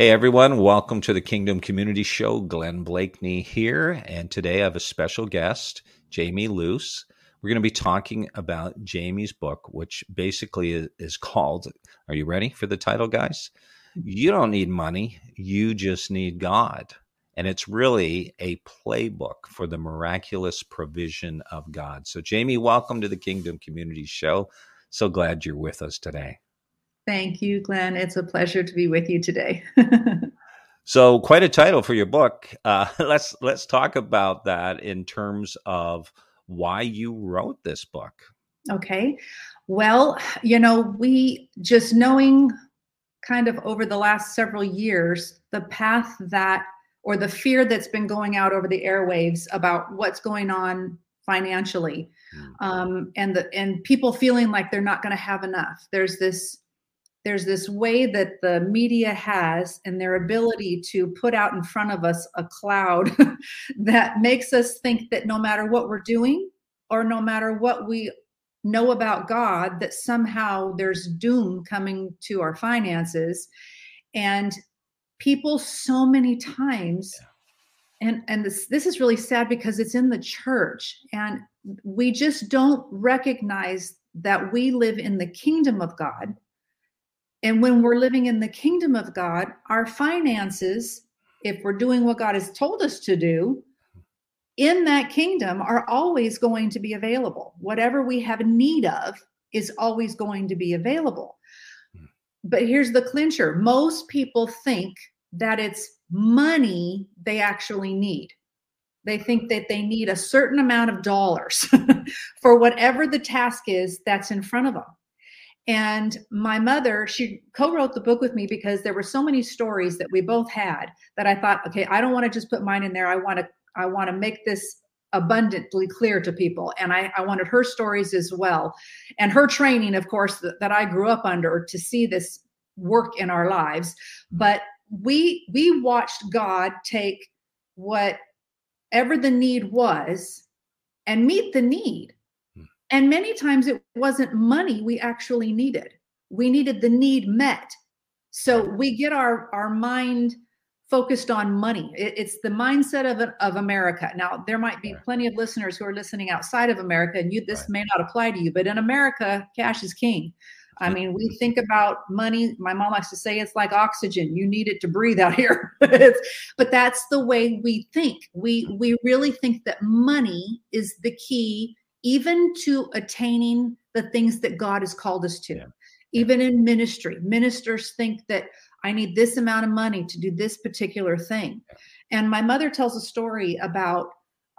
Hey everyone, welcome to the Kingdom Community Show. Glenn Blakeney here, and today I have a special guest, Jaime Luce. We're going to be talking about Jaime's book, which basically is called, Are you ready for the title, guys? You don't need money, you just need God. And it's really a playbook for the miraculous provision of God. So, Jaime, welcome to the Kingdom Community Show. So glad you're with us today. Thank you, Glenn. It's a pleasure to be with you today. so, quite a title for your book. Uh, let's let's talk about that in terms of why you wrote this book. Okay. Well, you know, we just knowing kind of over the last several years the path that or the fear that's been going out over the airwaves about what's going on financially mm. um, and the and people feeling like they're not going to have enough there's this there's this way that the media has and their ability to put out in front of us a cloud that makes us think that no matter what we're doing or no matter what we know about God, that somehow there's doom coming to our finances. And people so many times, and, and this, this is really sad because it's in the church and we just don't recognize that we live in the kingdom of God and when we're living in the kingdom of God, our finances, if we're doing what God has told us to do, in that kingdom are always going to be available. Whatever we have need of is always going to be available. But here's the clincher most people think that it's money they actually need. They think that they need a certain amount of dollars for whatever the task is that's in front of them. And my mother, she co wrote the book with me because there were so many stories that we both had that I thought, okay, I don't want to just put mine in there. I want to, I want to make this abundantly clear to people. And I, I wanted her stories as well. And her training, of course, that, that I grew up under to see this work in our lives. But we we watched God take whatever the need was and meet the need and many times it wasn't money we actually needed. We needed the need met. So we get our, our mind focused on money. It, it's the mindset of, of America. Now, there might be plenty of listeners who are listening outside of America, and you, this right. may not apply to you, but in America, cash is king. I mean, we think about money. My mom likes to say it's like oxygen. You need it to breathe out here. but that's the way we think. We we really think that money is the key even to attaining the things that God has called us to. Yeah. Even in ministry, ministers think that I need this amount of money to do this particular thing. And my mother tells a story about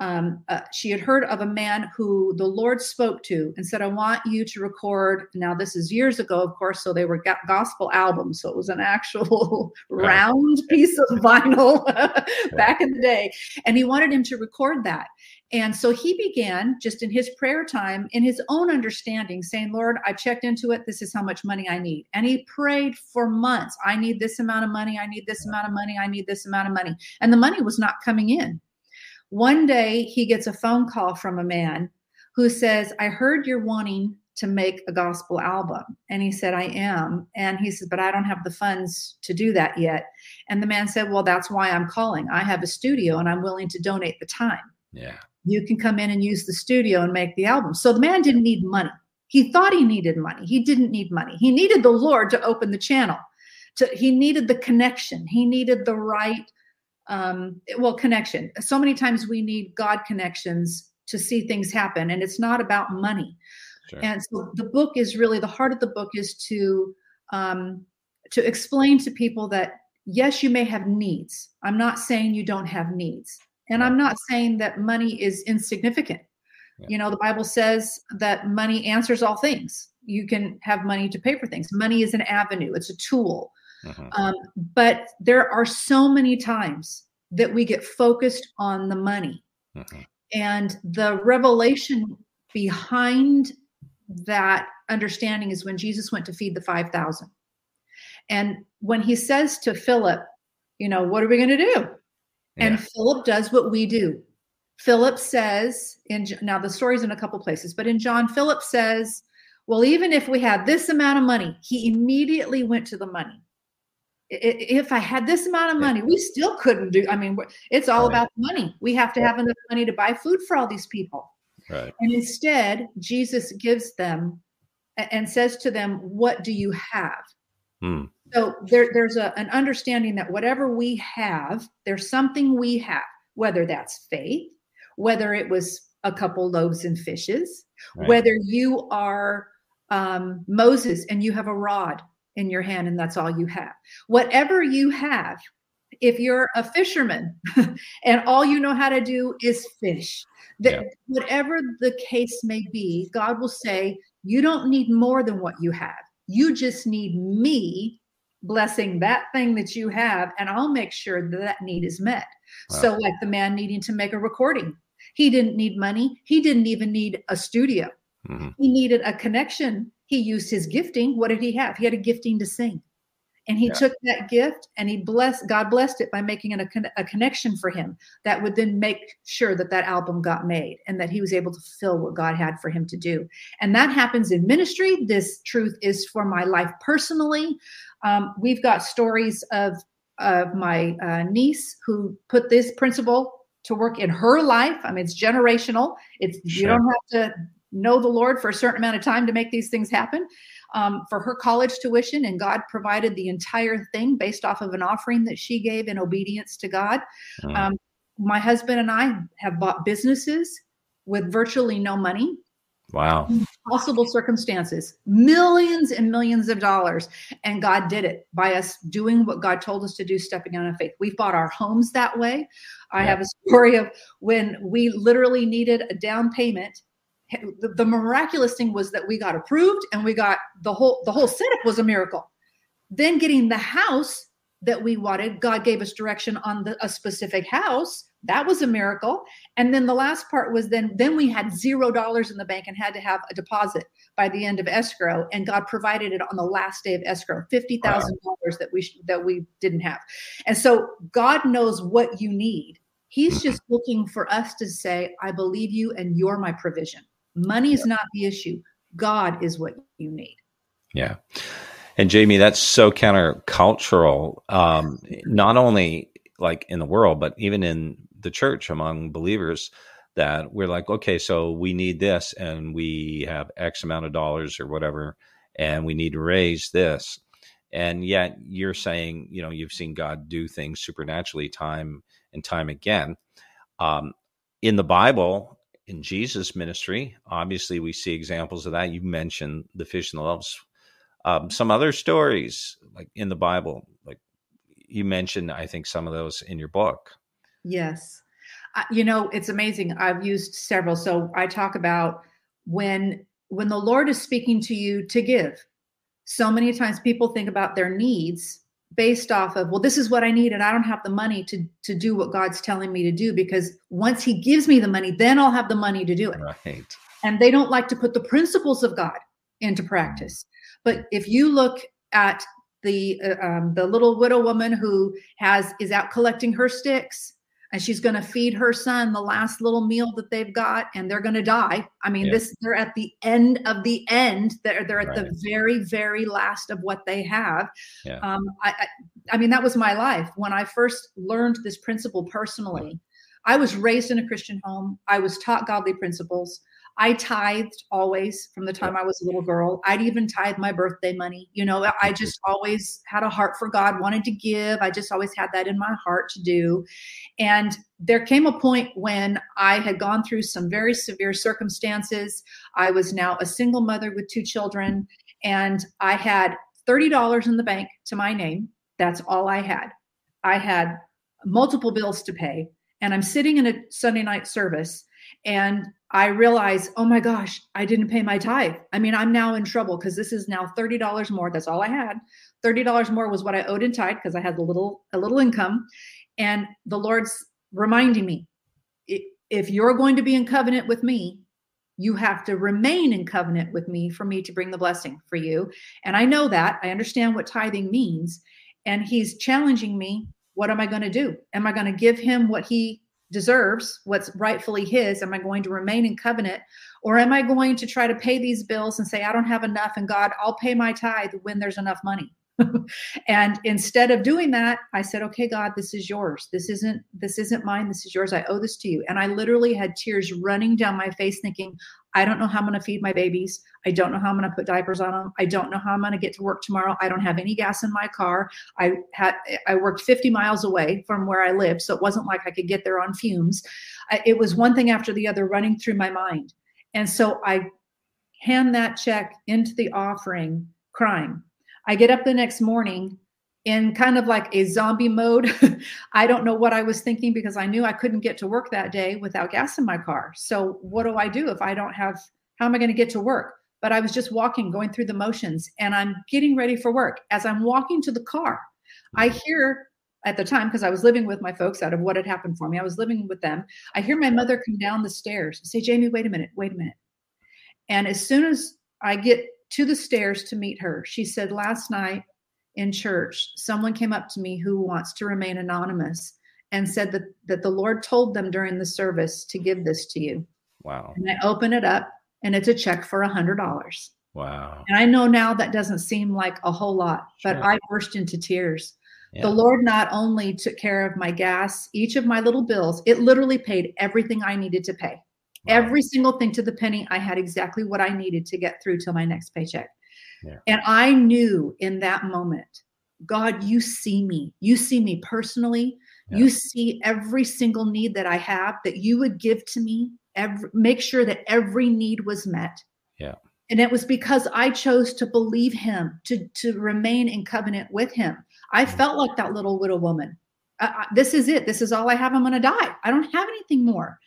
um, uh, she had heard of a man who the Lord spoke to and said, I want you to record. Now, this is years ago, of course, so they were gospel albums. So it was an actual round piece of vinyl back in the day. And he wanted him to record that. And so he began just in his prayer time, in his own understanding, saying, Lord, I checked into it. This is how much money I need. And he prayed for months. I need this amount of money. I need this amount of money. I need this amount of money. And the money was not coming in. One day he gets a phone call from a man who says, I heard you're wanting to make a gospel album. And he said, I am. And he said, But I don't have the funds to do that yet. And the man said, Well, that's why I'm calling. I have a studio and I'm willing to donate the time. Yeah you can come in and use the studio and make the album. So the man didn't need money. He thought he needed money. He didn't need money. He needed the Lord to open the channel. To, he needed the connection. He needed the right, um, well, connection. So many times we need God connections to see things happen, and it's not about money. Sure. And so the book is really the heart of the book is to um, to explain to people that yes, you may have needs. I'm not saying you don't have needs and I'm not saying that money is insignificant. Yeah. You know, the Bible says that money answers all things. You can have money to pay for things. Money is an avenue, it's a tool. Mm-hmm. Um, but there are so many times that we get focused on the money. Mm-hmm. And the revelation behind that understanding is when Jesus went to feed the 5,000. And when he says to Philip, you know, what are we going to do? Yeah. And Philip does what we do. Philip says, in now the story's in a couple places, but in John, Philip says, well, even if we had this amount of money, he immediately went to the money. If I had this amount of money, we still couldn't do. I mean, it's all right. about money. We have to have enough money to buy food for all these people. Right. And instead, Jesus gives them and says to them, What do you have? Hmm. So there, there's a, an understanding that whatever we have, there's something we have, whether that's faith, whether it was a couple loaves and fishes, right. whether you are um, Moses and you have a rod in your hand and that's all you have. Whatever you have, if you're a fisherman and all you know how to do is fish, that yeah. whatever the case may be, God will say, You don't need more than what you have. You just need me blessing that thing that you have, and I'll make sure that that need is met. Wow. So, like the man needing to make a recording, he didn't need money, he didn't even need a studio. Mm-hmm. He needed a connection. He used his gifting. What did he have? He had a gifting to sing. And he yeah. took that gift and he blessed, God blessed it by making it a, a connection for him that would then make sure that that album got made and that he was able to fulfill what God had for him to do. And that happens in ministry. This truth is for my life personally. Um, we've got stories of, of my uh, niece who put this principle to work in her life. I mean, it's generational. It's sure. you don't have to know the Lord for a certain amount of time to make these things happen um, for her college tuition, and God provided the entire thing based off of an offering that she gave in obedience to God. Mm. Um, my husband and I have bought businesses with virtually no money. Wow. Possible circumstances, millions and millions of dollars. And God did it by us doing what God told us to do, stepping out in faith. We've bought our homes that way. I yeah. have a story of when we literally needed a down payment the, the miraculous thing was that we got approved and we got the whole the whole setup was a miracle. Then getting the house that we wanted god gave us direction on the, a specific house. That was a miracle. And then the last part was then then we had zero dollars in the bank and had to have a deposit by the end of escrow. And god provided it on the last day of escrow $50000 wow. that we that we didn't have. And so god knows what you need. He's mm-hmm. just looking for us to say i believe you and you're my provision Money is not the issue. God is what you need. Yeah. And Jaime, that's so countercultural, um, not only like in the world, but even in the church among believers that we're like, okay, so we need this and we have X amount of dollars or whatever, and we need to raise this. And yet you're saying, you know, you've seen God do things supernaturally time and time again. Um, in the Bible, in Jesus' ministry. Obviously, we see examples of that. You mentioned the fish and the loaves. Um, some other stories, like in the Bible, like you mentioned, I think some of those in your book. Yes. Uh, you know, it's amazing. I've used several. So I talk about when when the Lord is speaking to you to give. So many times people think about their needs based off of well this is what i need and i don't have the money to to do what god's telling me to do because once he gives me the money then i'll have the money to do it. Right. And they don't like to put the principles of god into practice. But if you look at the uh, um, the little widow woman who has is out collecting her sticks and she's going to feed her son the last little meal that they've got and they're going to die i mean yeah. this they're at the end of the end they're, they're at right. the very very last of what they have yeah. um, I, I, I mean that was my life when i first learned this principle personally i was raised in a christian home i was taught godly principles I tithed always from the time I was a little girl. I'd even tithe my birthday money. You know, I mm-hmm. just always had a heart for God, wanted to give. I just always had that in my heart to do. And there came a point when I had gone through some very severe circumstances. I was now a single mother with two children, and I had $30 in the bank to my name. That's all I had. I had multiple bills to pay, and I'm sitting in a Sunday night service and I realized, oh my gosh, I didn't pay my tithe. I mean, I'm now in trouble because this is now $30 more. That's all I had. $30 more was what I owed in tithe because I had a little a little income. And the Lord's reminding me, if you're going to be in covenant with me, you have to remain in covenant with me for me to bring the blessing for you. And I know that. I understand what tithing means. And he's challenging me. What am I going to do? Am I going to give him what he deserves, what's rightfully his? Am I going to remain in covenant? Or am I going to try to pay these bills and say, I don't have enough, and God, I'll pay my tithe when there's enough money? and instead of doing that i said okay god this is yours. This isn't this isn't mine. This is yours. I owe this to you. And i literally had tears running down my face thinking i don't know how i'm going to feed my babies. I don't know how i'm going to put diapers on them i don't know how i'm going to get to work tomorrow. I don't have any gas in my car. I had i worked 50 miles away from where i lived so it wasn't like i could get there on fumes. It was one thing after the other running through my mind. And so i hand that check into the offering crying I get up the next morning in kind of like a zombie mode. I don't know what I was thinking because I knew I couldn't get to work that day without gas in my car. So, what do I do if I don't have, how am I going to get to work? But I was just walking, going through the motions, and I'm getting ready for work. As I'm walking to the car, I mm-hmm. hear at the time, because I was living with my folks out of what had happened for me, I was living with them. I hear my mother come down the stairs and say, Jaime, wait a minute, wait a minute. And as soon as I get to the stairs to meet her. She said, Last night in church, someone came up to me who wants to remain anonymous and said that, that the Lord told them during the service to give this to you. Wow. And I open it up and it's a check for a hundred dollars. Wow. And I know now that doesn't seem like a whole lot, but sure. I burst into tears. Yeah. The Lord not only took care of my gas, each of my little bills, it literally paid everything I needed to pay. Every single thing to the penny, I had exactly what I needed to get through till my next paycheck. Yeah. And I knew in that moment, God, you see me. You see me personally. Yeah. You see every single need that I have that you would give to me. Every, make sure that every need was met. Yeah. And it was because I chose to believe him, to, to remain in covenant with him. I mm-hmm. felt like that little widow woman. Uh, this is it. This is all I have. I'm going to die. I don't have anything more.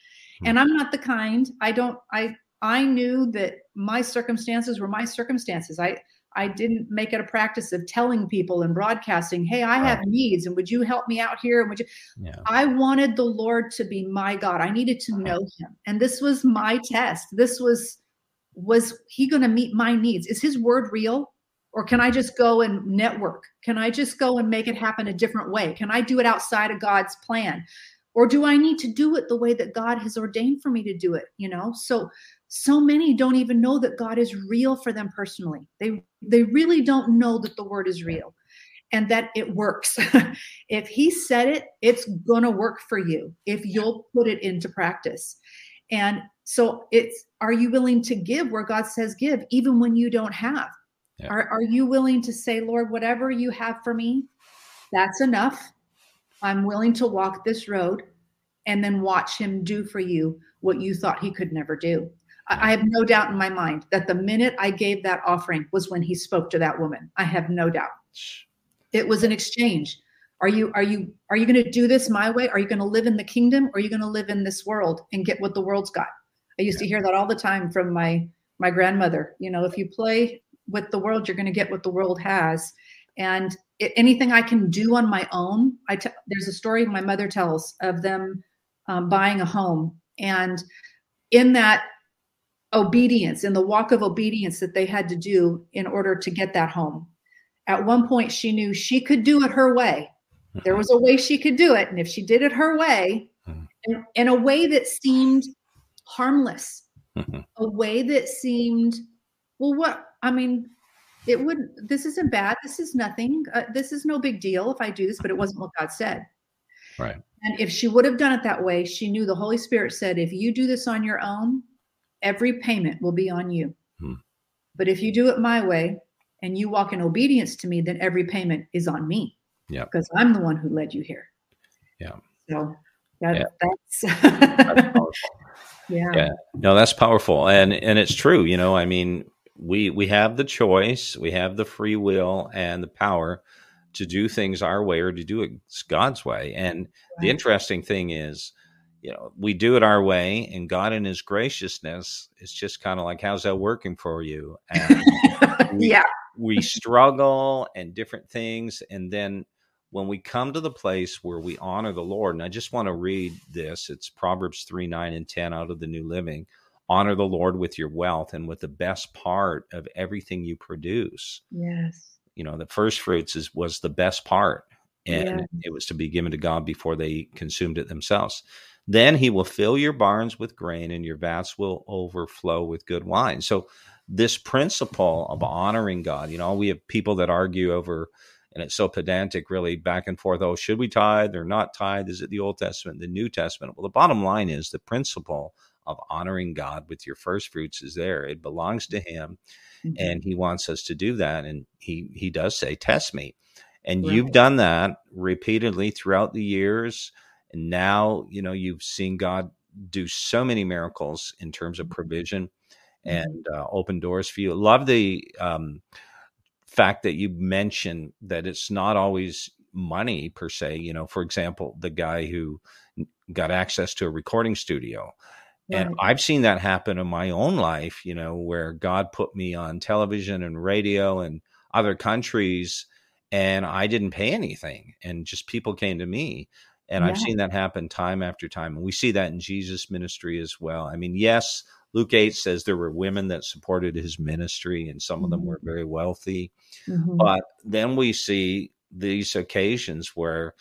Hmm. And I'm not the kind, I don't, I, I knew that my circumstances were my circumstances. I, I didn't make it a practice of telling people and broadcasting, "Hey, I have needs, and would you help me out here?" And would you? Yeah. I wanted the Lord to be my God. I needed to know Him, and this was my test. This was was He going to meet my needs? Is His word real, or can I just go and network? Can I just go and make it happen a different way? Can I do it outside of God's plan? Or do i need to do it the way that god has ordained for me to do it you know? So so many don't even know that god is real for them personally. They they really don't know that the word is real and that it works. If he said it it's gonna work for you if you'll put it into practice. And so it's are you willing to give where god says give even when you don't have? Yeah. are, are you willing to say lord whatever you have for me that's enough I'm willing to walk this road and then watch him do for you what you thought he could never do. I have no doubt in my mind that the minute I gave that offering was when he spoke to that woman. I have no doubt. It was an exchange. Are you are you are you going to do this my way? Are you going to live in the kingdom or are you going to live in this world and get what the world's got? I used to hear that all the time from my my grandmother. You know, if you play with the world, you're going to get what the world has. And anything I can do on my own. I t- there's a story my mother tells of them um, buying a home, and in that obedience, in the walk of obedience that they had to do in order to get that home. At one point, she knew she could do it her way. There was a way she could do it, and if she did it her way, mm-hmm. in, in a way that seemed harmless, mm-hmm. a way that seemed, well, what I mean, it wouldn't this isn't bad this is nothing uh, this is no big deal if i do this but it wasn't what god said. Right. And if she would have done it that way she knew the holy spirit said if you do this on your own every payment will be on you. Hmm. but if you do it my way and you walk in obedience to me then every payment is on me. Yeah. Because i'm the one who led you here. Yeah. So that, yeah. that's, that's yeah. Yeah. No that's powerful. And and it's true you know i mean we we have the choice, we have the free will and the power to do things our way or to do it God's way. And right. the interesting thing is, you know, we do it our way, and God in His graciousness is just kind of like, "How's that working for you?" And we, yeah, we struggle and different things, and then when we come to the place where we honor the Lord, and I just want to read this, it's Proverbs 3 9 and 10 out of the New Living. Honor the Lord with your wealth and with the best part of everything you produce. Yes. You know, the first fruits is was the best part, and Yeah. it was to be given to God before they consumed it themselves. Then he will fill your barns with grain, and your vats will overflow with good wine. So, this principle of honoring God, you know, we have people that argue over and it's so pedantic, really back and forth. Oh, should we tithe or not tithe? Is it the Old Testament, the New Testament? Well, the bottom line is the principle of honoring God with your first fruits is there. It belongs to Him, Mhm. and He wants us to do that. And He He does say, "Test me," and Right. you've done that repeatedly throughout the years. And now, you know, you've seen God do so many miracles in terms of provision Mhm. and uh, open doors for you. Love the um, fact that you mentioned that it's not always money per se. You know, for example, the guy who got access to a recording studio. And I've seen that happen in my own life, you know, where God put me on television and radio and other countries and I didn't pay anything and just people came to me. And I've seen that happen time after time. And we see that in Jesus' ministry as well. I mean, yes, Luke 8 says there were women that supported his ministry and some of them Mhm. were very wealthy. Mhm. But then we see these occasions where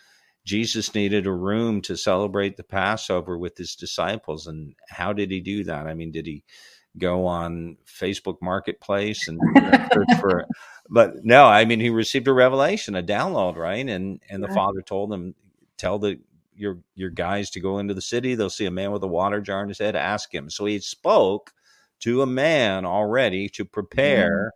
Jesus needed a room to celebrate the Passover with his disciples. And how did he do that? I mean, did he go on Facebook Marketplace and search for but no, I mean he received a revelation, a download, right? And and the Right. father told him, tell the your your guys to go into the city, they'll see a man with a water jar in his head, ask him. So he spoke to a man already to mm-hmm. prepare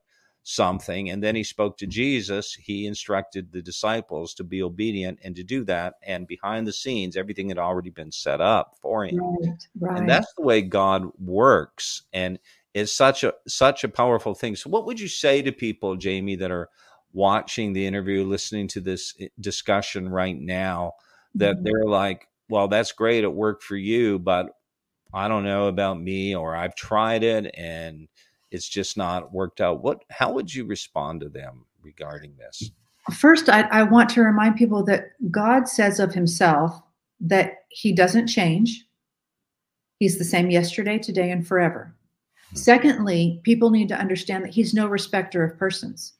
something and then he spoke to Jesus he instructed the disciples to be obedient and to do that and behind the scenes everything had already been set up for him Right. Right. and that's the way God works and it's such a such a powerful thing so what would you say to people Jaime that are watching the interview listening to this eh, discussion right now that Mhm. they're like well that's great it worked for you but I don't know about me or I've tried it and it's just not worked out what how would you respond to them regarding this First, I, I want to remind people that God says of himself that he doesn't change. He's the same yesterday, today, and forever. Mhm. Secondly, people need to understand that he's no respecter of persons.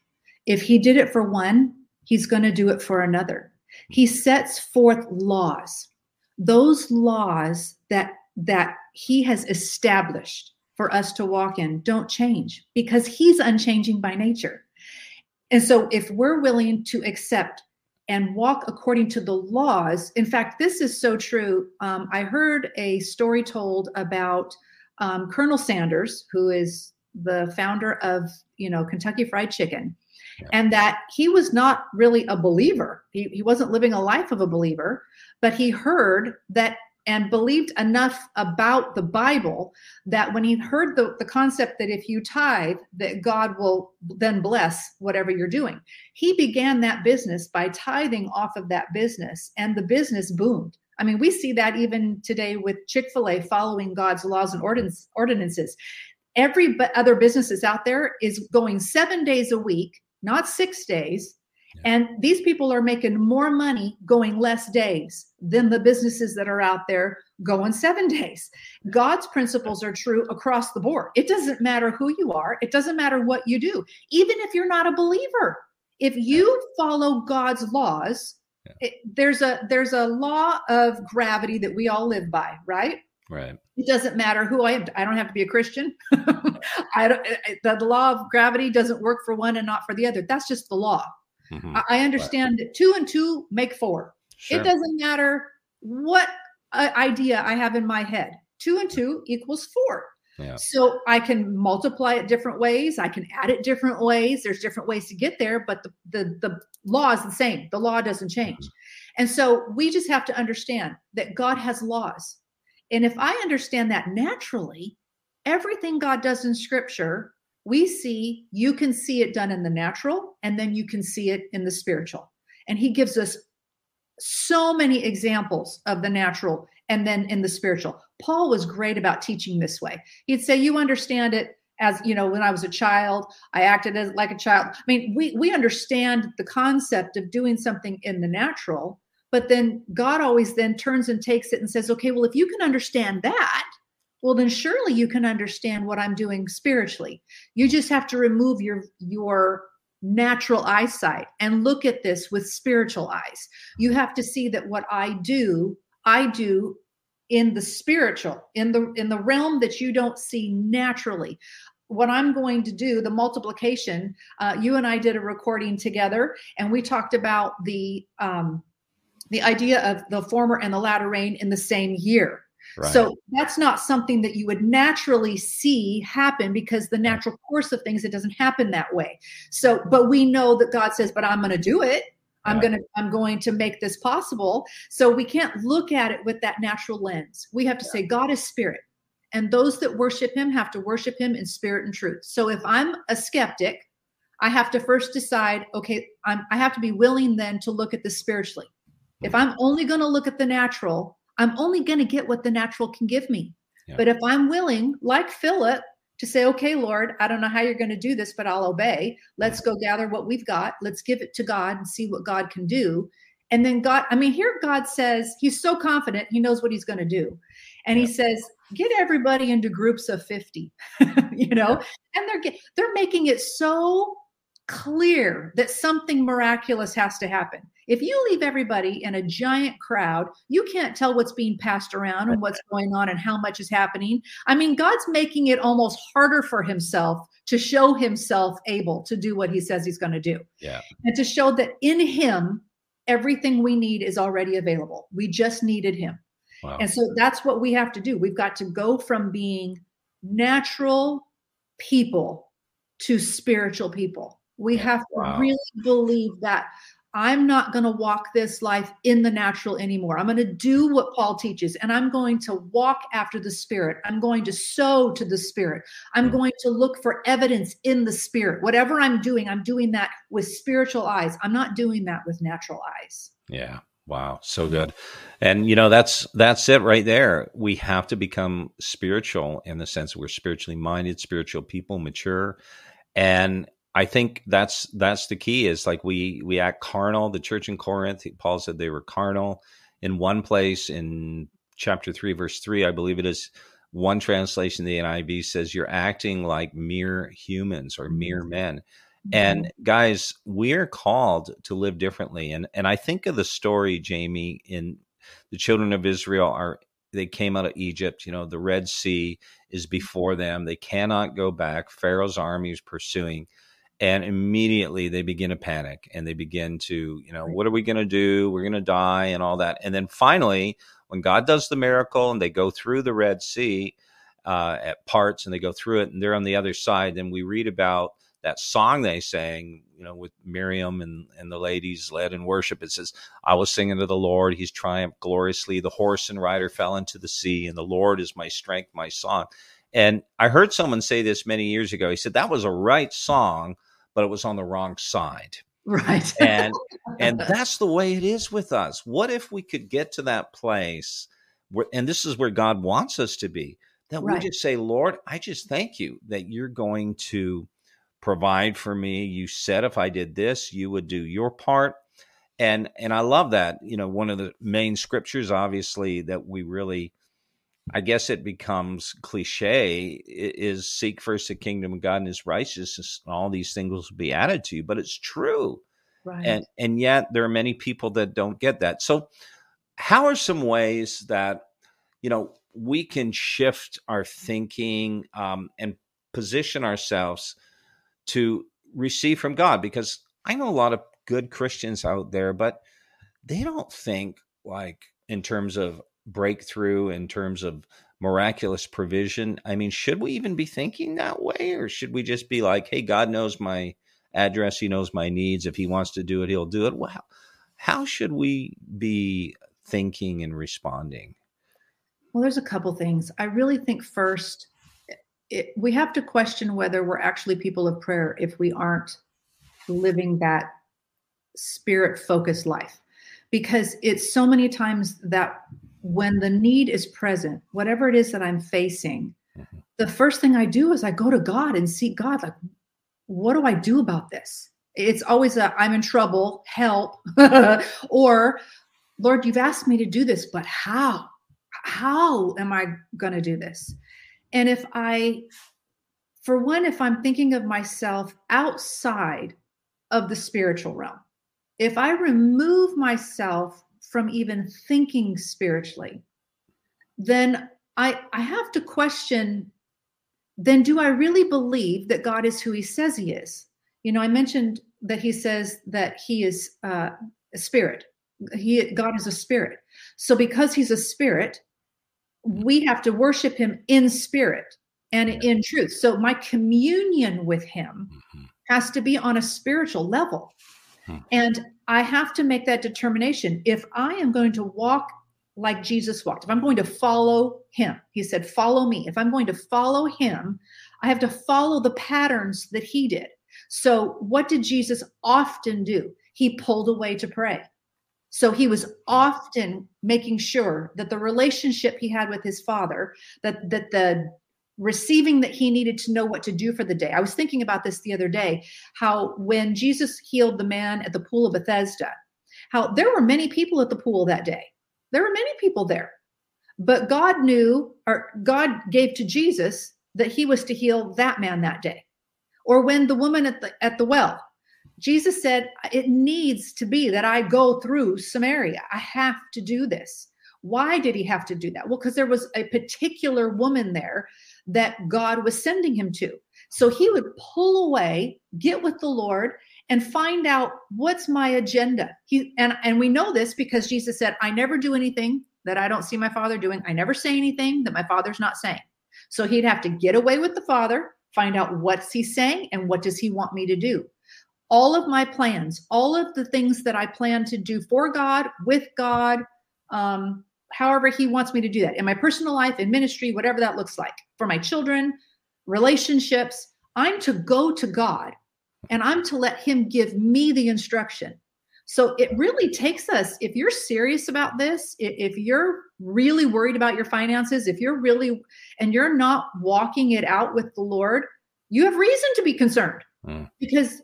If he did it for one, he's going to do it for another. He sets forth laws. Those laws that that he has established for us to walk in don't change because he's unchanging by nature. And so, if we're willing to accept and walk according to the laws, in fact, this is so true. Um, I heard a story told about um, Colonel Sanders, who is the founder of you know Kentucky Fried Chicken, and that he was not really a believer. He, he wasn't living a life of a believer, but he heard that and believed enough about the Bible that when he heard the, the concept that if you tithe, that God will then bless whatever you're doing. He began that business by tithing off of that business, and the business boomed. I mean, we see that even today with Chick fil A following God's laws and ordinance, ordinances. Every other businesses out there is going seven days a week, not six days. And these people are making more money going less days than the businesses that are out there going seven days. God's principles are true across the board. It doesn't matter who you are, it doesn't matter what you do, even if you're not a believer. If you follow God's laws, Yeah. it, there's a there's a law of gravity that we all live by, right? right It doesn't matter who I am. I don't have to be a Christian. I don't. Eh, eh, the, the law of gravity doesn't work for one and not for the other. That's just the law. Mhm. I, understand that two and two make four. Sure. It doesn't matter what uh, idea I have in my head. Two and two equals four. yeah So I can multiply it different ways. I can add it different ways. There's different ways to get there, but the the, the law is the same. The law doesn't change. And so we just have to understand that God has laws. And if I understand that naturally, everything God does in scripture, we see you can see it done in the natural and then you can see it in the spiritual. And he gives us so many examples of the natural and then in the spiritual. Paul was great about teaching this way. He'd say, You understand it as you know when i was a child i acted as like a child i mean we we understand the concept of doing something in the natural but then god always then turns and takes it and says okay well if you can understand that well then surely you can understand what i'm doing spiritually. You just have to remove your your natural eyesight and look at this with spiritual eyes. You have to see that what i do i do in the spiritual in the in the realm that you don't see naturally. What i'm going to do the multiplication uh, you and i did a recording together and we talked about the um, the idea of the former and the latter rain in the same year Right. So that's not something that you would naturally see happen because the natural course of things, it doesn't happen that way. So, but we know that God says, but I'm going to do it. I'm going to I'm going to make this possible. So we can't look at it with that natural lens. We have to say God is spirit. And those that worship him have to worship him in spirit and truth. So if I'm a skeptic, I have to first decide, okay, I'm, I have to be willing then to look at this spiritually. If I'm only going to look at the natural, I'm only going to get what the natural can give me. Yeah. But if I'm willing, like Philip, to say, okay, Lord, I don't know how you're going to do this, but I'll obey. Let's go gather what we've got. Let's give it to God and see what God can do. And then God, I mean, here God says, He's so confident, He knows what He's going to do. And He says, get everybody into groups of 50, you know, and they're, they're making it so clear that something miraculous has to happen. If you leave everybody in a giant crowd, you can't tell what's being passed around and what's going on and how much is happening. I mean, God's making it almost harder for himself to show himself able to do what he says he's going to do. Yeah. And to show that in him, everything we need is already available. We just needed him. Wow. And so that's what we have to do. We've got to go from being natural people to spiritual people. We have to wow. really believe that I'm not going to walk this life in the natural anymore. I'm going to do what Paul teaches and I'm going to walk after the Spirit. I'm going to sow to the Spirit. I'm hmm. going to look for evidence in the Spirit. Whatever I'm doing, I'm doing that with spiritual eyes. I'm not doing that with natural eyes. Yeah. Wow, so good. And you know that's that's it right there. We have to become spiritual in the sense that we're spiritually minded, spiritual people, mature. And I think that's that's the key is like we we act carnal. The church in Corinth, Paul said they were carnal. In one place in chapter 3 verse 3, I believe it is one translation the NIV says you're acting like mere humans or mere mm-hmm. men. And mm-hmm. guys, we're called to live differently. And and I think of the story, Jaime, in the children of Israel are they came out of Egypt. You know, the Red Sea is before them. They cannot go back. Pharaoh's army is pursuing and immediately they begin to panic and they begin to you know what are we going to do? We're going to die and all that. And then finally when god does the miracle and they go through the red sea uh, at parts and they go through it and they're on the other side then we read about that song they sang you know with miriam and, and the ladies led in worship. It says i was singing to the lord. He's triumphed gloriously. The horse and rider fell into the sea and the lord is my strength my song. And i heard someone say this many years ago. He said that was a right song but it was on the wrong side. Right. and and that's the way it is with us. What if we could get to that place where and this is where God wants us to be, that right. we just say, Lord, I just thank you that you're going to provide for me. You said if I did this, you would do your part. And and I love that. You know, one of the main scriptures obviously that we really I guess it becomes cliche is seek first the kingdom of God and his righteousness and all these things will be added to you but it's true. Right. and and yet there are many people that don't get that. So how are some ways that you know we can shift our thinking um, and position ourselves to receive from God? Because I know a lot of good Christians out there but they don't think like in terms of breakthrough in terms of miraculous provision. I mean, should we even be thinking that way? Or should we just be like, hey, God knows my address, He knows my needs. If He wants to do it, He'll do it. Well, how should we be thinking and responding? Well, there's a couple things. I really think first, it, we have to question whether we're actually people of prayer if we aren't living that spirit focused life because it's so many times that when the need is present, whatever it is that I'm facing, mm-hmm. the first thing I do is I go to God and seek God, like, what do I do about this? It's always a I'm in trouble, help, or Lord, you've asked me to do this, but how? How am I going to do this? And if I, for one, if I'm thinking of myself outside of the spiritual realm, if I remove myself from even thinking spiritually, then I, I have to question then do I really believe that God is who he says he is? You know, I mentioned that he says that he is uh, a spirit. He God is a spirit. So because he's a spirit, we have to worship him in spirit and in truth. So my communion with him mm-hmm. has to be on a spiritual level. Hmm. And I have to make that determination. If I am going to walk like Jesus walked, if I'm going to follow him, he said, Follow me. If I'm going to follow him, I have to follow the patterns that he did. So, what did Jesus often do? He pulled away to pray. So he was often making sure that the relationship he had with his father, that that the receiving that he needed to know what to do for the day. I was thinking about this the other day, how when Jesus healed the man at the pool of Bethesda, how there were many people at the pool that day. There were many people there. But God knew, or God gave to Jesus that he was to heal that man that day. Or when the woman at the at the well, Jesus said, It needs to be that I go through Samaria. I have to do this. Why did he have to do that? Well, because there was a particular woman there that God was sending him to. So he would pull away, get with the Lord, and find out what's my agenda. He and and we know this because Jesus said, "I never do anything that I don't see my Father doing. I never say anything that my Father's not saying." So he'd have to get away with the Father, find out what's he saying and what does he want me to do. All of my plans, all of the things that I plan to do for God, with God, um, however he wants me to do that. In my personal life, in ministry, whatever that looks like, for my children, relationships, I'm to go to God and I'm to let him give me the instruction. So it really takes us, if you're serious about this, if you're really worried about your finances, if you're really, and you're not walking it out with the Lord, you have reason to be concerned mm. because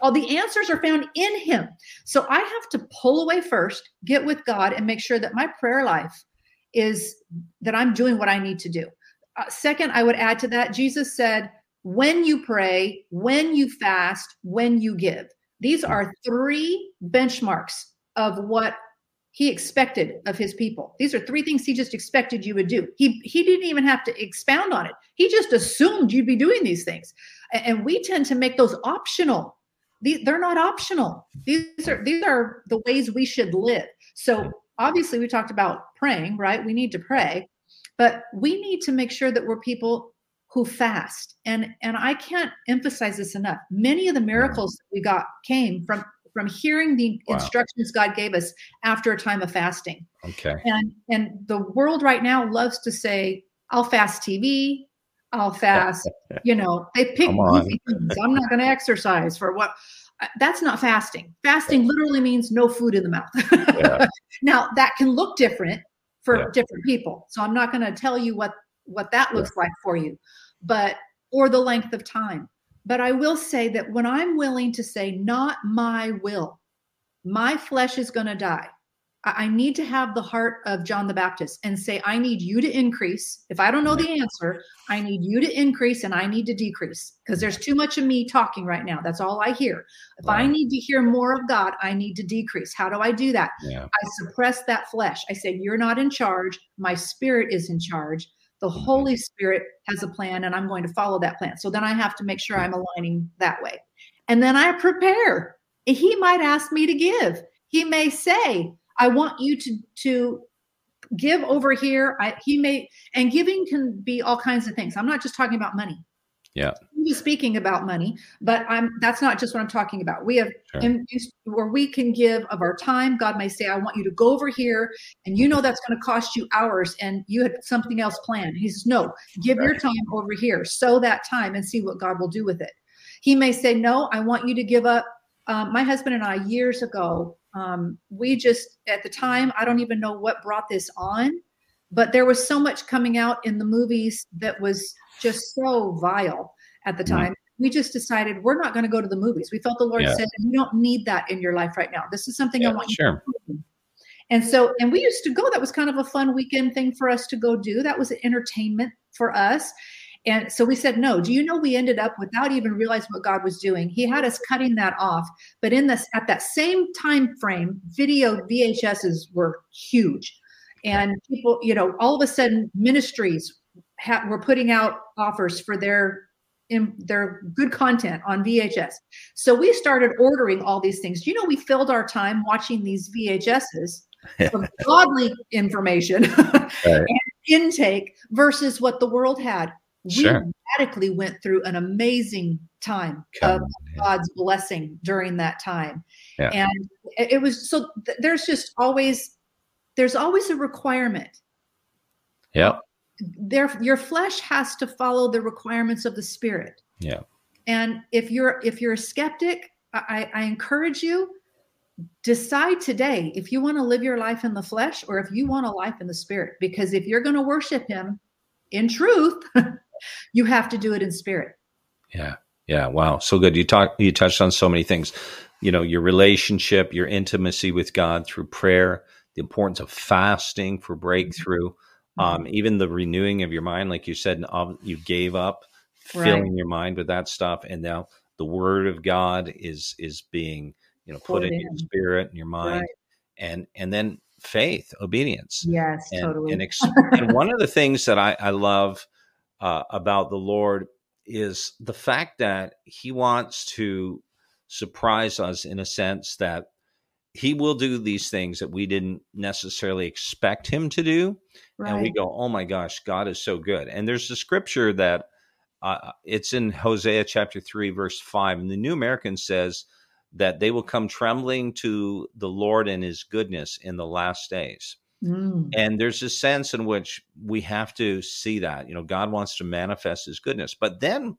all the answers are found in Him. So I have to pull away first, get with God, and make sure that my prayer life is that I'm doing what I need to do. Uh, second, I would add to that, Jesus said, when you pray, when you fast, when you give. These are three benchmarks of what he expected of his people. These are three things he just expected you would do. He he didn't even have to expound on it. He just assumed you'd be doing these things. And we tend to make those optional. These, they're not optional. These are these are the ways we should live. So obviously we talked about praying, right? We need to pray, but we need to make sure that we're people who fast. And and I can't emphasize this enough. Many of the miracles that we got came from from hearing the wow. instructions God gave us after a time of fasting. Okay. And and the world right now loves to say, I'll fast TV, I'll fast, you know, they pick things. I'm not going to exercise for what uh, that's not fasting. Fasting literally means no food in the mouth. yeah. Now that can look different for yeah. different people. So I'm not going to tell you what what that looks yeah. like for you but or the length of time. But I will say that when I'm willing to say, not my will, my flesh is going to die. I need to have the heart of John the Baptist and say, I need you to increase. If I don't know the answer, I need you to increase and I need to decrease because there's too much of me talking right now. That's all I hear. If I need to hear more of God, I need to decrease. How do I do that? Yeah. I suppress that flesh. I say, You're not in charge. My spirit is in charge. The mm-hmm. Holy Spirit has a plan, and I'm going to follow that plan. So then I have to make sure I'm aligning that way. And then I prepare. He might ask me to give. He may say, I want you to, to give over here. I, he may, and giving can be all kinds of things. I'm not just talking about money. Yeah. He's speaking about money, but I'm that's not just what I'm talking about. We have sure. in, where we can give of our time. God may say, I want you to go over here, and you know that's going to cost you hours, and you had something else planned. He says, No, give right. your time over here, sow that time and see what God will do with it. He may say, No, I want you to give up. Um, my husband and I, years ago, um, we just at the time, I don't even know what brought this on, but there was so much coming out in the movies that was just so vile at the time. We just decided we're not going to go to the movies. We felt the Lord Yeah. said, "You don't need that in your life right now. This is something I Yeah, want you sure. to do." And so, and we used to go. That was kind of a fun weekend thing for us to go do. That was entertainment for us. And so we said no. Do you know we ended up without even realizing what God was doing? He had us cutting that off. But in this at that same time frame, video VHSs were huge. And people, you know, all of a sudden ministries ha- were putting out offers for their in their good content on VHS. So we started ordering all these things. Do you know we filled our time watching these VHSs of godly information and intake versus what the world had. We radically went through an amazing time of yeah. God's blessing during that time. Yeah. And it it was so th- there's just always there's always a requirement. Yeah. There your flesh has to follow the requirements of the spirit. Yeah. And if you're if you're a skeptic, I, I encourage you decide today if you want to live your life in the flesh or if you want a life in the spirit. Because if you're going to worship Him in truth, you have to do it in spirit. Yeah. Yeah. Wow. So good. You talk you touched on so many things. You know, your relationship, your intimacy with God through prayer, the importance of fasting for breakthrough, um, even the renewing of your mind, like you said, you gave up filling Right. your mind with that stuff, and now the Word of God is is being you know put Poured in your spirit and your mind, Right. and and then faith, obedience Yes, and, totally. and, ex- and one of the things that I, I love uh, about the Lord is the fact that He wants to surprise us in a sense that He will do these things that we didn't necessarily expect Him to do, and we go, "Oh my gosh, God is so good!" And there's a scripture that uh, it's in Hosea chapter three, verse five, and the New American says that they will come trembling to the Lord and His goodness in the last days. Mm. And there's a sense in which we have to see that, you know, God wants to manifest his goodness. But then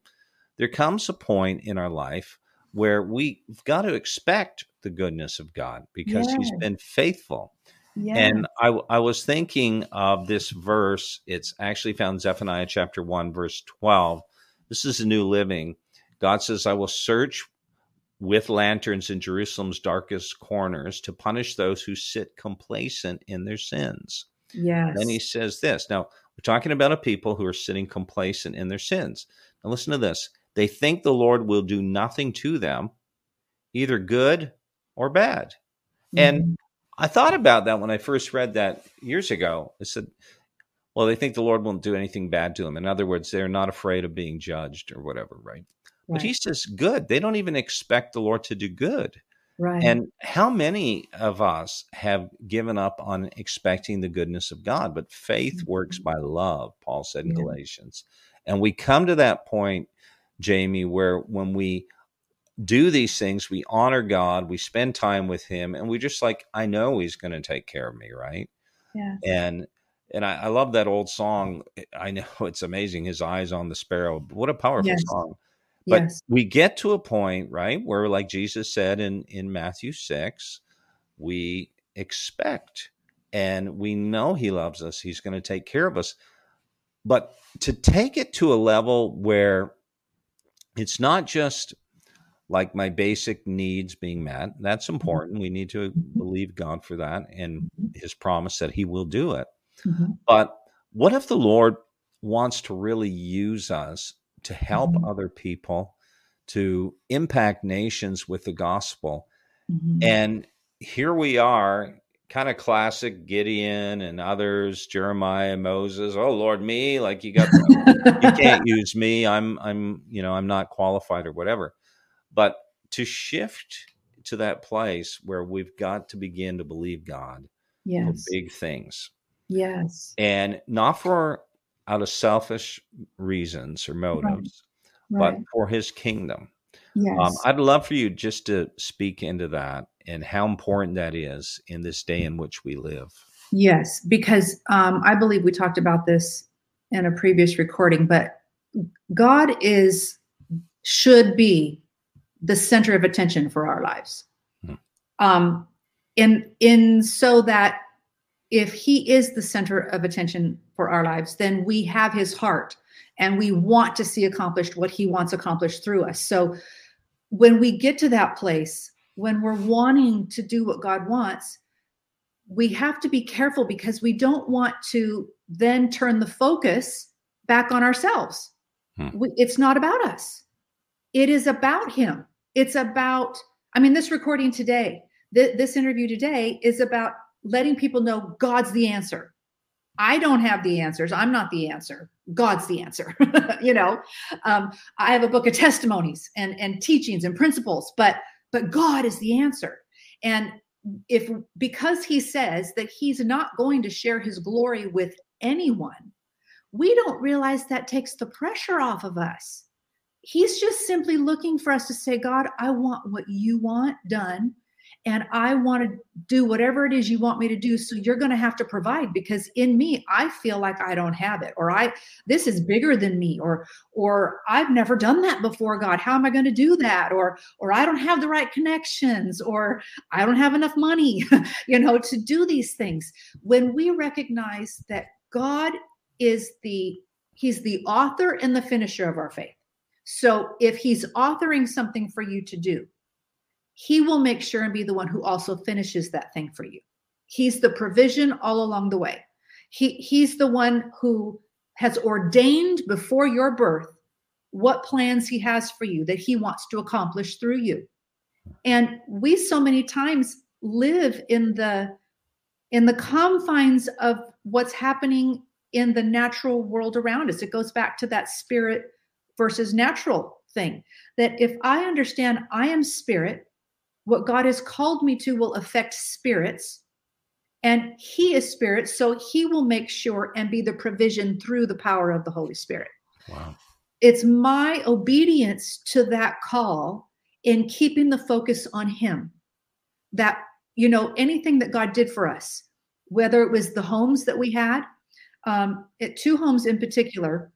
there comes a point in our life where we've got to expect the goodness of God because He's been faithful. Yeah. And I, I was thinking of this verse. It's actually found in Zephaniah chapter 1, verse 12. This is a new living. God says, I will search with lanterns in Jerusalem's darkest corners to punish those who sit complacent in their sins. yes. Then he says this. Now, we're talking about a people who are sitting complacent in their sins. Now, listen to this. They think the Lord will do nothing to them, either good or bad. And Mhm. I thought about that when I first read that years ago. I said, well, they think the Lord won't do anything bad to them. In other words, they're not afraid of being judged or whatever, right? But he says good. They don't even expect the Lord to do good. right. And how many of us have given up on expecting the goodness of God? But faith works mm-hmm. by love, Paul said in Yeah. Galatians. And we come to that point, Jaime, where when we do these things, we honor God, we spend time with Him, and we just like, I know He's going to take care of me, right? yes. And and I, I love that old song. I know it's amazing. His eyes on the sparrow. What a powerful Yes. song. But yes. we get to a point, right, where like Jesus said in in Matthew 6, we expect and we know he loves us. He's going to take care of us. But to take it to a level where it's not just like my basic needs being met, that's mm-hmm. important. We need to mm-hmm. believe God for that and mm-hmm. his promise that he will do it. Mhm. But what if the Lord wants to really use us to help Mhm. other people, to impact nations with the gospel? Mhm. And here we are, kind of classic Gideon and others, Jeremiah, Moses. Oh Lord, me, like you got, you can't use me. I'm, I'm, you know, I'm not qualified or whatever. But to shift to that place where we've got to begin to believe God for yes. big things Yes. and not for out of selfish reasons or motives, Right. but for his kingdom. yes. Um, I'd love for you just to speak into that and how important that is in this day in which we live. Yes, because um, I believe we talked about this in a previous recording, but God is should be the center of attention for our lives. Hmm. Um, in in so that if he is the center of attention for our lives, then we have his heart and we want to see accomplished what he wants accomplished through us. So when we get to that place, when we're wanting to do what God wants, we have to be careful because we don't want to then turn the focus back on ourselves. Hmm. We, it's not about us, it is about Him. It's about, I mean, this recording today, th- this interview today is about letting people know God's the answer. I don't have the answers. I'm not the answer. God's the answer. you know, um, I have a book of testimonies and and teachings and principles, but but God is the answer. And if because He says that He's not going to share His glory with anyone, we don't realize that takes the pressure off of us. He's just simply looking for us to say, God, I want what you want done and I want to do whatever it is you want me to do. So you're going to have to provide because in me, I feel like I don't have it, or I this is bigger than me, or or I've never done that before. God, how am I going to do that? Or or I don't have the right connections, or I don't have enough money, you know, to do these things. When we recognize that God is the He's the author and the finisher of our faith. So if He's authoring something for you to do he will make sure and be the one who also finishes that thing for you. He's the provision all along the way. He he's the one who has ordained before your birth what plans he has for you that he wants to accomplish through you. And we so many times live in the in the confines of what's happening in the natural world around us. It goes back to that spirit versus natural thing. That if I understand I am spirit what God has called me to will affect spirits. And He is spirit, so He will make sure and be the provision through the power of the Holy Spirit. Wow. It's my obedience to that call in keeping the focus on Him. That, you know, anything that God did for us, whether it was the homes that we had, um, at two homes in particular,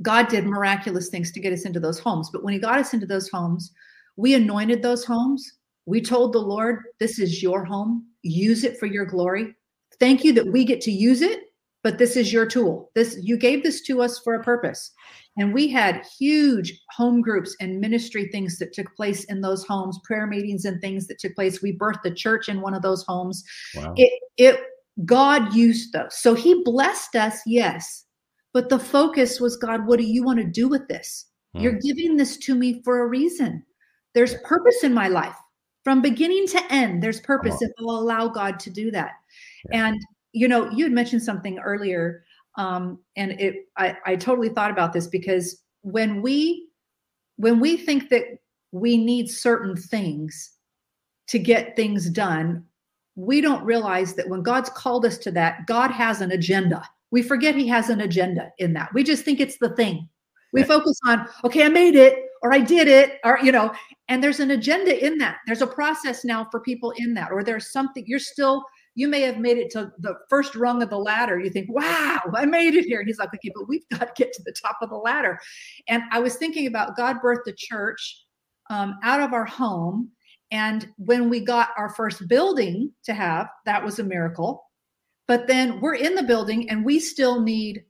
God did miraculous things to get us into those homes. But when He got us into those homes, we anointed those homes we told the Lord, This is your home. Use it for your glory. Thank you that we get to use it, but this is your tool. This you gave this to us for a purpose. And we had huge home groups and ministry things that took place in those homes, prayer meetings and things that took place. We birthed a church in one of those homes. Wow. It it God used those. So he blessed us, yes. But the focus was God, what do you want to do with this? Hmm. You're giving this to me for a reason. There's purpose in my life from beginning to end there's purpose if we'll allow god to do that. Yeah. and you know you had mentioned something earlier um, and it I, I totally thought about this because when we when we think that we need certain things to get things done we don't realize that when god's called us to that god has an agenda. We forget he has an agenda in that. We just think it's the thing. We focus on okay i made it or I did it, or, you know, and there's an agenda in that. There's a process now for people in that, or there's something you're still, you may have made it to the first rung of the ladder. You think, wow, I made it here. And he's like, okay, but we've got to get to the top of the ladder. And I was thinking about God birthed the church um, out of our home. And when we got our first building to have, that was a miracle. But then we're in the building and we still need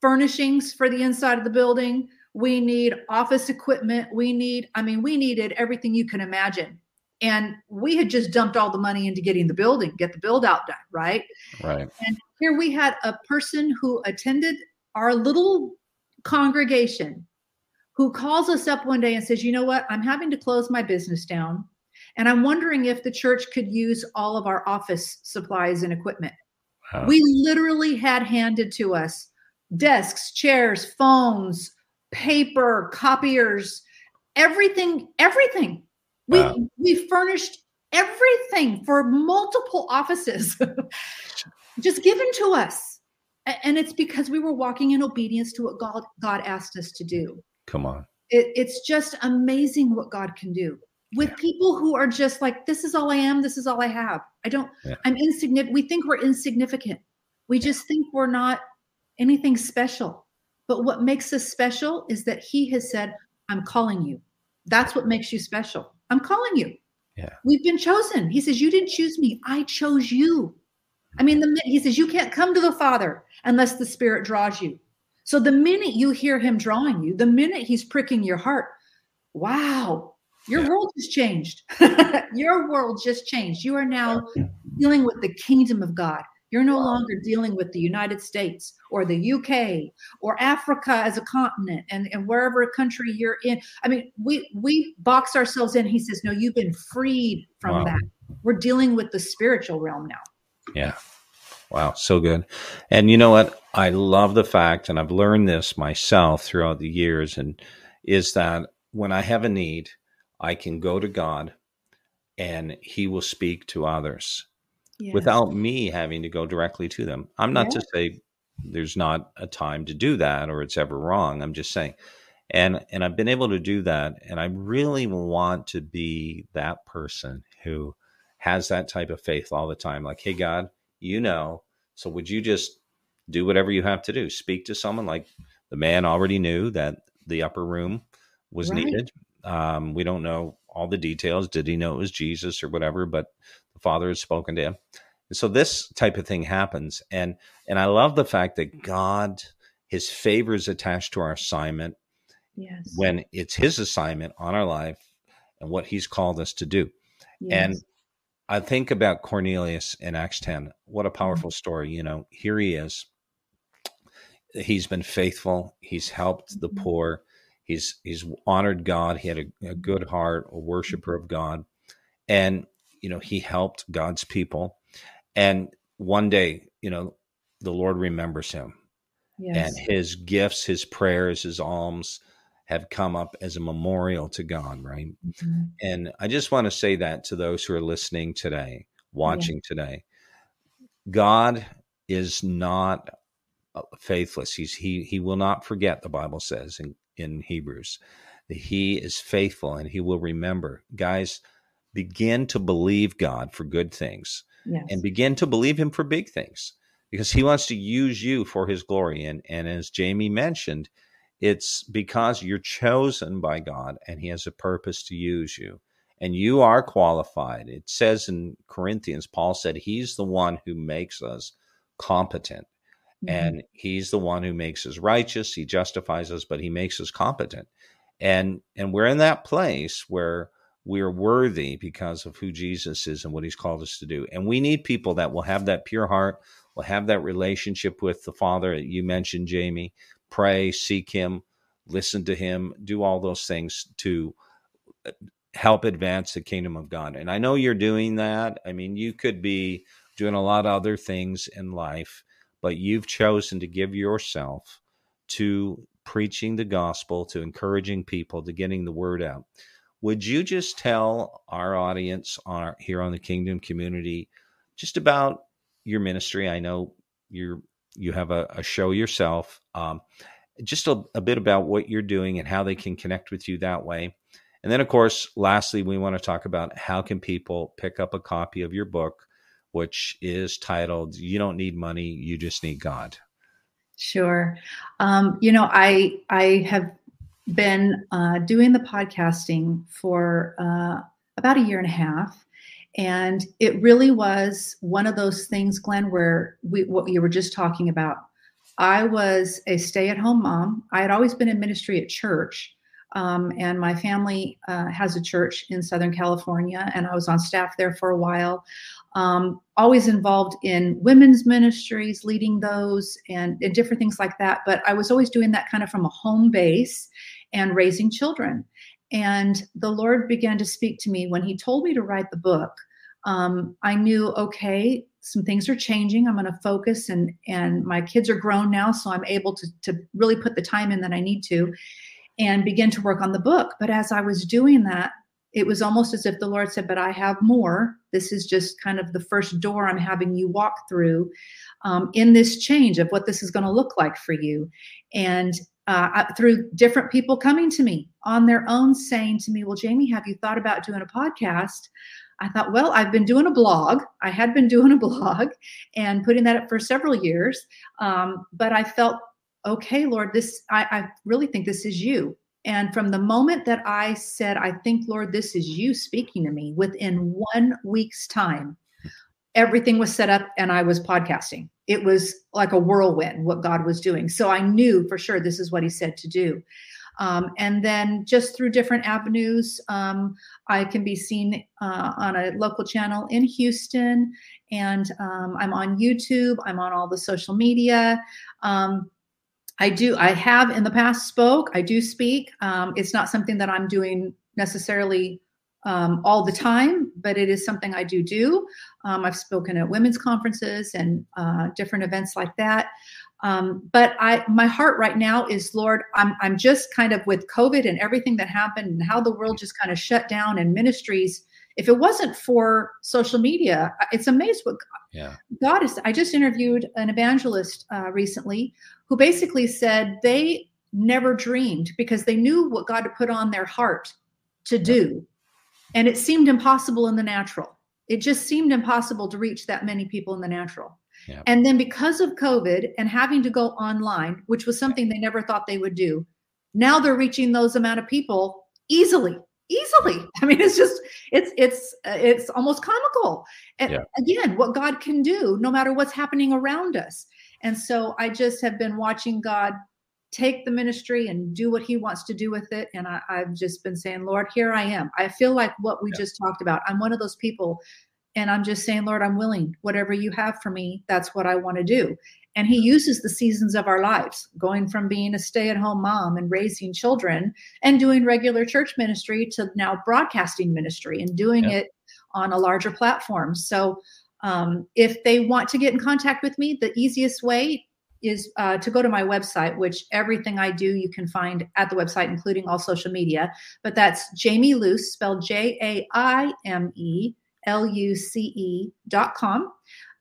furnishings for the inside of the building we need office equipment. We need i mean we needed everything you can imagine. And we had just dumped all the money into getting the building get the build out done right? Right. And here we had a person who attended our little congregation who calls us up one day and says you know what? I'm having to close my business down and i'm wondering if the church could use all of our office supplies and equipment. Wow. we literally had handed to us desks chairs phones paper, copiers, everything, everything. Wow. We we furnished everything for multiple offices just given to us. And it's because we were walking in obedience to what God God asked us to do. Come on. It, it's just amazing what God can do with yeah. people who are just like, this is all I am, this is all I have. I don't, yeah. I'm insignificant. We think we're insignificant. We just think we're not anything special. But what makes us special is that he has said, I'm calling you. That's what makes you special. I'm calling you. Yeah. We've been chosen. He says, You didn't choose me. I chose you. I mean, the he says you can't come to the Father unless the Spirit draws you. So the minute you hear him drawing you, the minute he's pricking your heart, wow, your yeah. world has changed. your world just changed. You are now dealing with the kingdom of God. You're no longer dealing with the United States or the UK or Africa as a continent and, and wherever country you're in. I mean, we we box ourselves in. He says, No, you've been freed from wow. that. We're dealing with the spiritual realm now. Yeah. Wow, so good. And you know what? I love the fact, and I've learned this myself throughout the years, and is that when I have a need, I can go to God and He will speak to others without me having to go directly to them. I'm not yeah. to say there's not a time to do that or it's ever wrong. I'm just saying. And and I've been able to do that and I really want to be that person who has that type of faith all the time like hey God, you know. So would you just do whatever you have to do? Speak to someone like the man already knew that the upper room was right. needed. Um, we don't know all the details. Did he know it was Jesus or whatever? But the Father has spoken to him. And so this type of thing happens. And and I love the fact that God, his favor is attached to our assignment. Yes. When it's his assignment on our life and what he's called us to do. Yes. And I think about Cornelius in Acts 10. What a mm-hmm. powerful mm-hmm. story. You know, here he is. He's been faithful. He's helped mm-hmm. the poor. He's he's honored God. He had a, a good heart, a worshiper of God. And you know, he helped God's people. And one day, you know, the Lord remembers him. Yes. And his gifts, his prayers, his alms have come up as a memorial to God, right? Mm-hmm. And I just want to say that to those who are listening today, watching yeah. today. God is not uh, faithless. He's he he will not forget, the Bible says in, in Hebrews. That he is faithful and he will remember. Guys, begin to believe God for good things yes. and begin to believe Him for big things because He wants to use you for His glory. And, and as Jaime mentioned, it's because you're chosen by God and He has a purpose to use you. And you are qualified. It says in Corinthians, Paul said, He's the one who makes us competent. Mm-hmm. And he's the one who makes us righteous. He justifies us, but he makes us competent. And and we're in that place where we are worthy because of who Jesus is and what he's called us to do. And we need people that will have that pure heart, will have that relationship with the Father. That you mentioned, Jaime, pray, seek him, listen to him, do all those things to uh, help advance the kingdom of God. And I know you're doing that. I mean, you could be doing a lot of other things in life, but you've chosen to give yourself to preaching the gospel, to encouraging people, to getting the word out. Would you just tell our audience on here on the Kingdom Community just about your ministry? I know you're you have a, a show yourself. Um, just a, a bit about what you're doing and how they can connect with you that way. And then, of course, lastly, we want to talk about how can people pick up a copy of your book, which is titled "You Don't Need Money, You Just Need God." Sure. Um, you know, I I have been uh, doing the podcasting for uh, about a year and a half. And it really was one of those things, Glenn, where we, what you were just talking about. I was a stay at home mom. I had always been in ministry at church. Um, and my family uh, has a church in Southern California, and I was on staff there for a while. Um, always involved in women's ministries, leading those, and, and different things like that. But I was always doing that kind of from a home base and raising children. And the Lord began to speak to me when He told me to write the book. Um, I knew, okay, some things are changing. I'm going to focus, and and my kids are grown now, so I'm able to to really put the time in that I need to, and begin to work on the book. But as I was doing that, it was almost as if the Lord said, "But I have more. This is just kind of the first door I'm having you walk through." Um, in this change of what this is going to look like for you. And uh, through different people coming to me on their own saying to me, Well, Jaime, have you thought about doing a podcast? I thought, well, I've been doing a blog. I had been doing a blog and putting that up for several years. Um, but I felt, okay, Lord, this, I, I really think this is you. And from the moment that I said, I think, Lord, this is you speaking to me, within one week's time, everything was set up and I was podcasting. It was like a whirlwind what God was doing. So I knew for sure this is what He said to do. Um, and then just through different avenues, um, I can be seen uh, on a local channel in Houston, and um, I'm on YouTube. I'm on all the social media. I do. I have in the past spoke. I do speak. Um, it's not something that I'm doing necessarily um, all the time, but it is something I do do. Um, I've spoken at women's conferences and uh, different events like that. Um, but I, my heart right now is, Lord, I'm, I'm just kind of with COVID and everything that happened and how the world just kind of shut down and ministries. If it wasn't for social media, it's amazed what yeah. God is. I just interviewed an evangelist uh, recently who basically said they never dreamed because they knew what God had put on their heart to do and it seemed impossible in the natural. It just seemed impossible to reach that many people in the natural. Yeah. And then because of COVID and having to go online, which was something they never thought they would do, now they're reaching those amount of people easily easily i mean it's just it's it's uh, it's almost comical and yeah. again what god can do no matter what's happening around us and so i just have been watching god take the ministry and do what he wants to do with it. And I, have just been saying, Lord, here I am. I feel like what we yeah. just talked about. I'm one of those people. And I'm just saying, Lord, I'm willing. Whatever you have for me, that's what I want to do. And he uses the seasons of our lives, going from being a stay at home mom and raising children and doing regular church ministry to now broadcasting ministry and doing it on a larger platform. So um, if they want to get in contact with me, the easiest way is uh, to go to my website, which everything I do you can find at the website, including all social media. But that's Jaime Luce, spelled J A I M E L U C E dot com.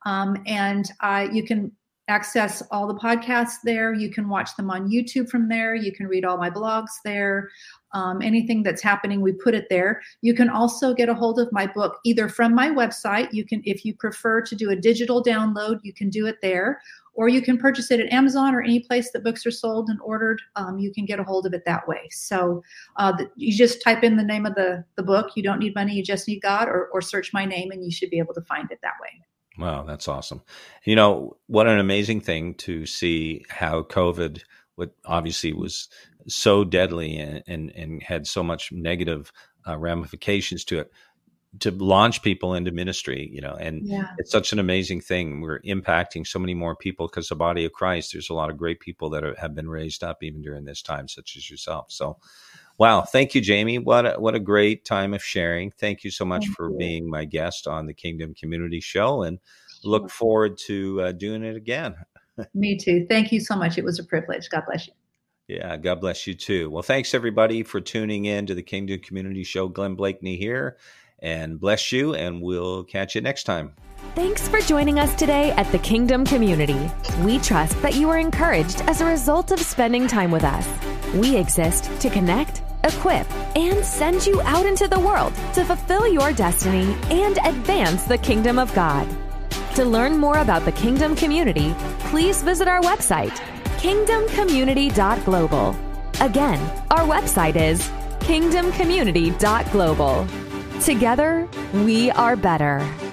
Um, and uh, you can access all the podcasts there. You can watch them on YouTube from there. You can read all my blogs there. Um, anything that's happening, we put it there. You can also get a hold of my book either from my website. You can, if you prefer to do a digital download, you can do it there, or you can purchase it at Amazon or any place that books are sold and ordered. Um, you can get a hold of it that way. So uh, the, you just type in the name of the, the book. You don't need money, you just need God, or, or search my name and you should be able to find it that way. Wow, that's awesome. You know, what an amazing thing to see how COVID, what obviously was so deadly and, and, and had so much negative uh, ramifications to it, to launch people into ministry, you know, and yeah. it's such an amazing thing. We're impacting so many more people because the body of Christ, there's a lot of great people that are, have been raised up even during this time, such as yourself. So, wow. Thank you, Jaime. What a, what a great time of sharing. Thank you so much thank for you. being my guest on the Kingdom Community Show and look forward to uh, doing it again. Me too. Thank you so much. It was a privilege. God bless you. Yeah, God bless you too. Well, thanks everybody for tuning in to the Kingdom Community Show. Glenn Blakeney here and bless you, and we'll catch you next time. Thanks for joining us today at the Kingdom Community. We trust that you are encouraged as a result of spending time with us. We exist to connect, equip, and send you out into the world to fulfill your destiny and advance the kingdom of God. To learn more about the Kingdom Community, please visit our website, kingdomcommunity.global. Again, our website is kingdomcommunity.global. Together, we are better.